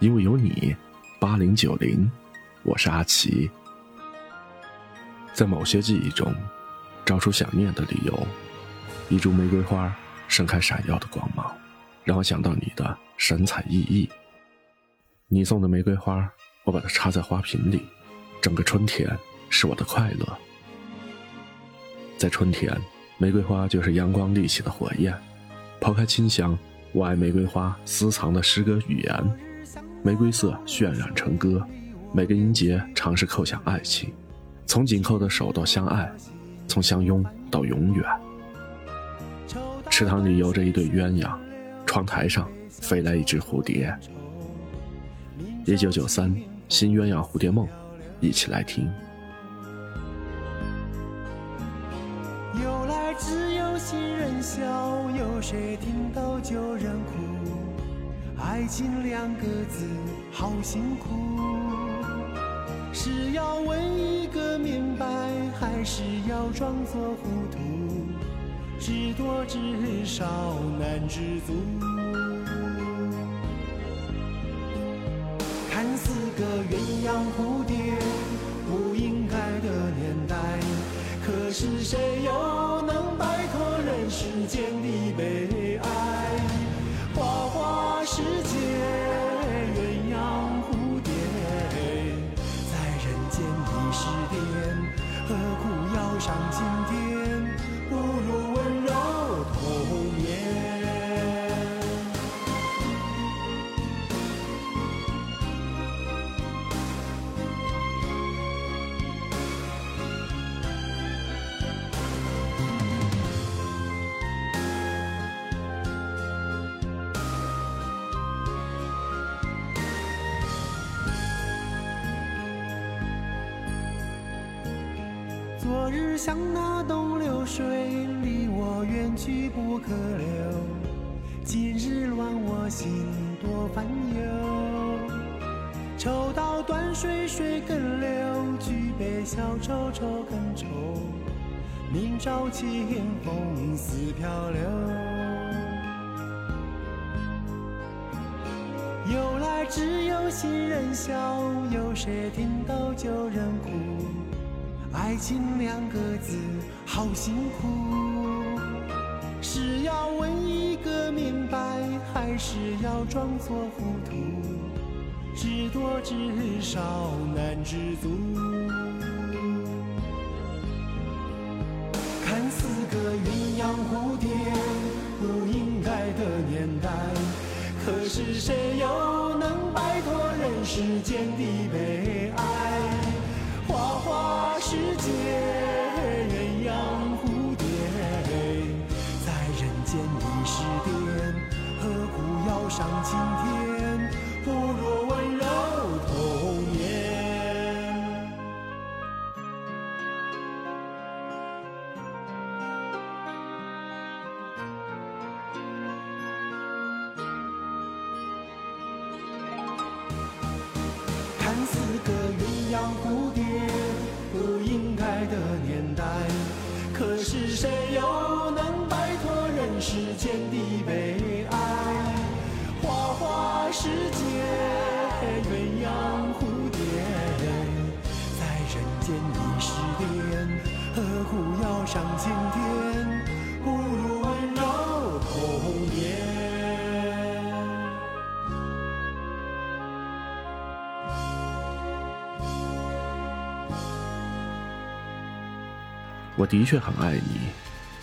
因为有你，八零九零，我是阿奇。在某些记忆中，找出想念的理由。一株玫瑰花盛开闪耀的光芒，让我想到你的神采奕奕。你送的玫瑰花，我把它插在花瓶里，整个春天是我的快乐。在春天，玫瑰花就是阳光立起的火焰。抛开清香，我爱玫瑰花私藏的诗歌语言。玫瑰色渲染成歌，每个音节尝试扣响爱情，从紧扣的手到相爱，从相拥到永远。池塘里游着一对鸳鸯，窗台上飞来一只蝴蝶。一九九三新鸳鸯蝴蝶梦，一起来听。由来只有新人笑，有谁听？爱情两个字好辛苦，是要问一个明白，还是要装作糊涂？知多知少难知足。看似个鸳鸯蝴蝶，不应该的年代，可是谁又能摆脱人世间的悲上青昨日像那东流水，离我远去不可留。今日乱我心，多烦忧。抽刀断水，水更流；举杯消愁，愁更愁。明朝清风似飘流。由来只有新人笑，有谁听到旧人哭？爱情两个字好辛苦，是要问一个明白，还是要装作糊涂？知多知少难知足。看似个鸳鸯蝴蝶，不应该的年代，可是谁又能摆脱人世间的悲哀？花花世界，鸳鸯蝴蝶，在人间已是癫，何苦要上青天？已是癫，何苦要上青天？不如温柔童年。我的确很爱你，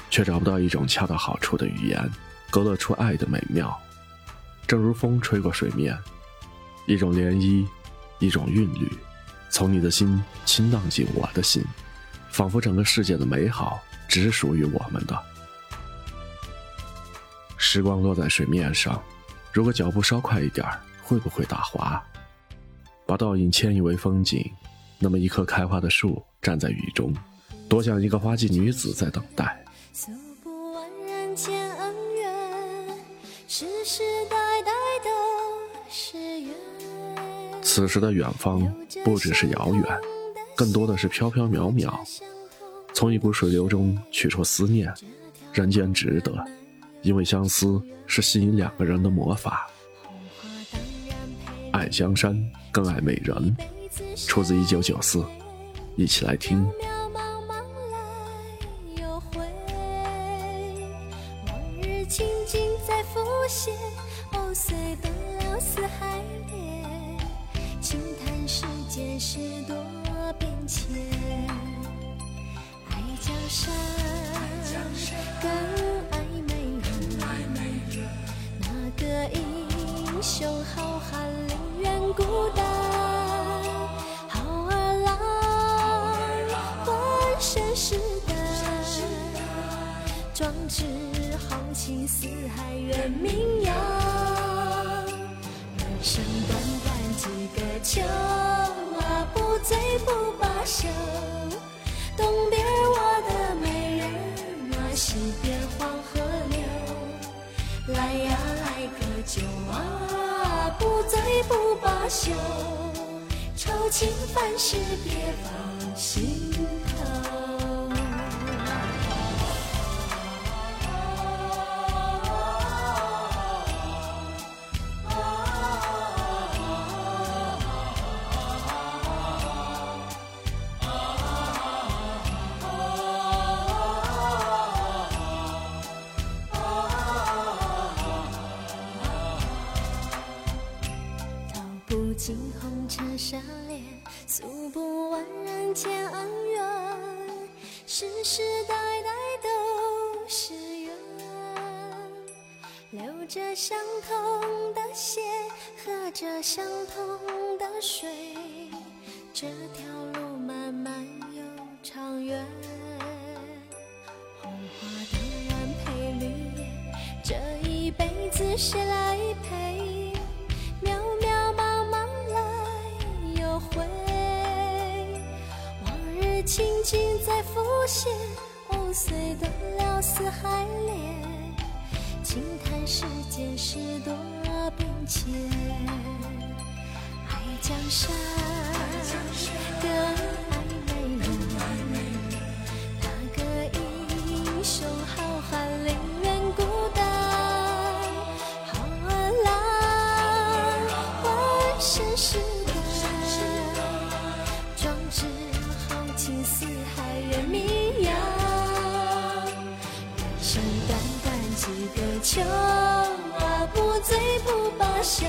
却找不到一种恰到好处的语言，勾勒出爱的美妙。正如风吹过水面，一种涟漪，一种韵律，从你的心倾荡进我的心，仿佛整个世界的美好只属于我们的。时光落在水面上，如果脚步稍快一点，会不会打滑？把倒影迁移为风景，那么一棵开花的树站在雨中。多像一个花季女子在等待。诉不完人间恩怨，世世此时的远方不只是遥远，更多的是飘飘渺渺。从一股水流中取出思念，人间值得，因为相思是吸引两个人的魔法。爱江山更爱美人，出自一九九四，一起来听。间事多变迁。爱江山，更爱美人，那个英雄好汉宁愿孤单。好儿郎，浑身是胆，壮志豪情四海远名扬。不醉不罢休。东边我的美人啊，西边黄河流。来呀来个酒啊，不醉不罢休。愁情烦事别放心着相同的血，喝着相同的水，这条路漫漫又长远。红花当然配绿叶，这一辈子谁来陪？渺渺茫茫来又回，往日情景在浮现，藕碎断了丝还连，轻叹世间事多变迁。爱江山，更爱美人，哪个英雄好汉宁愿孤单。好儿郎，浑身不罢休。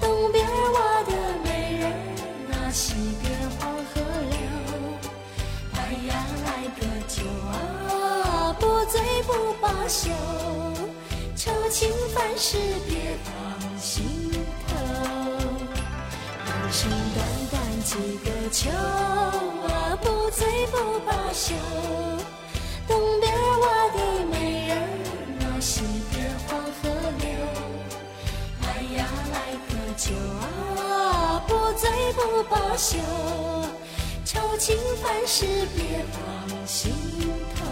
东边我的美人啊，西边黄河流。来呀来个酒啊，不醉不罢休。愁情烦事别放心头。人生短短几个秋啊，不醉不罢休。东边我的美人啊，西酒啊，不醉不罢休。愁情烦事别放心头。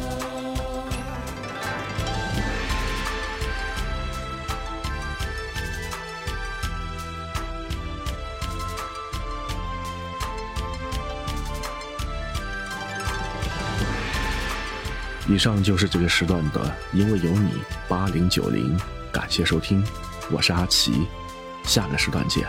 以上就是这个时段的《因为有你》八零九零，感谢收听，我是阿奇，下个时段见。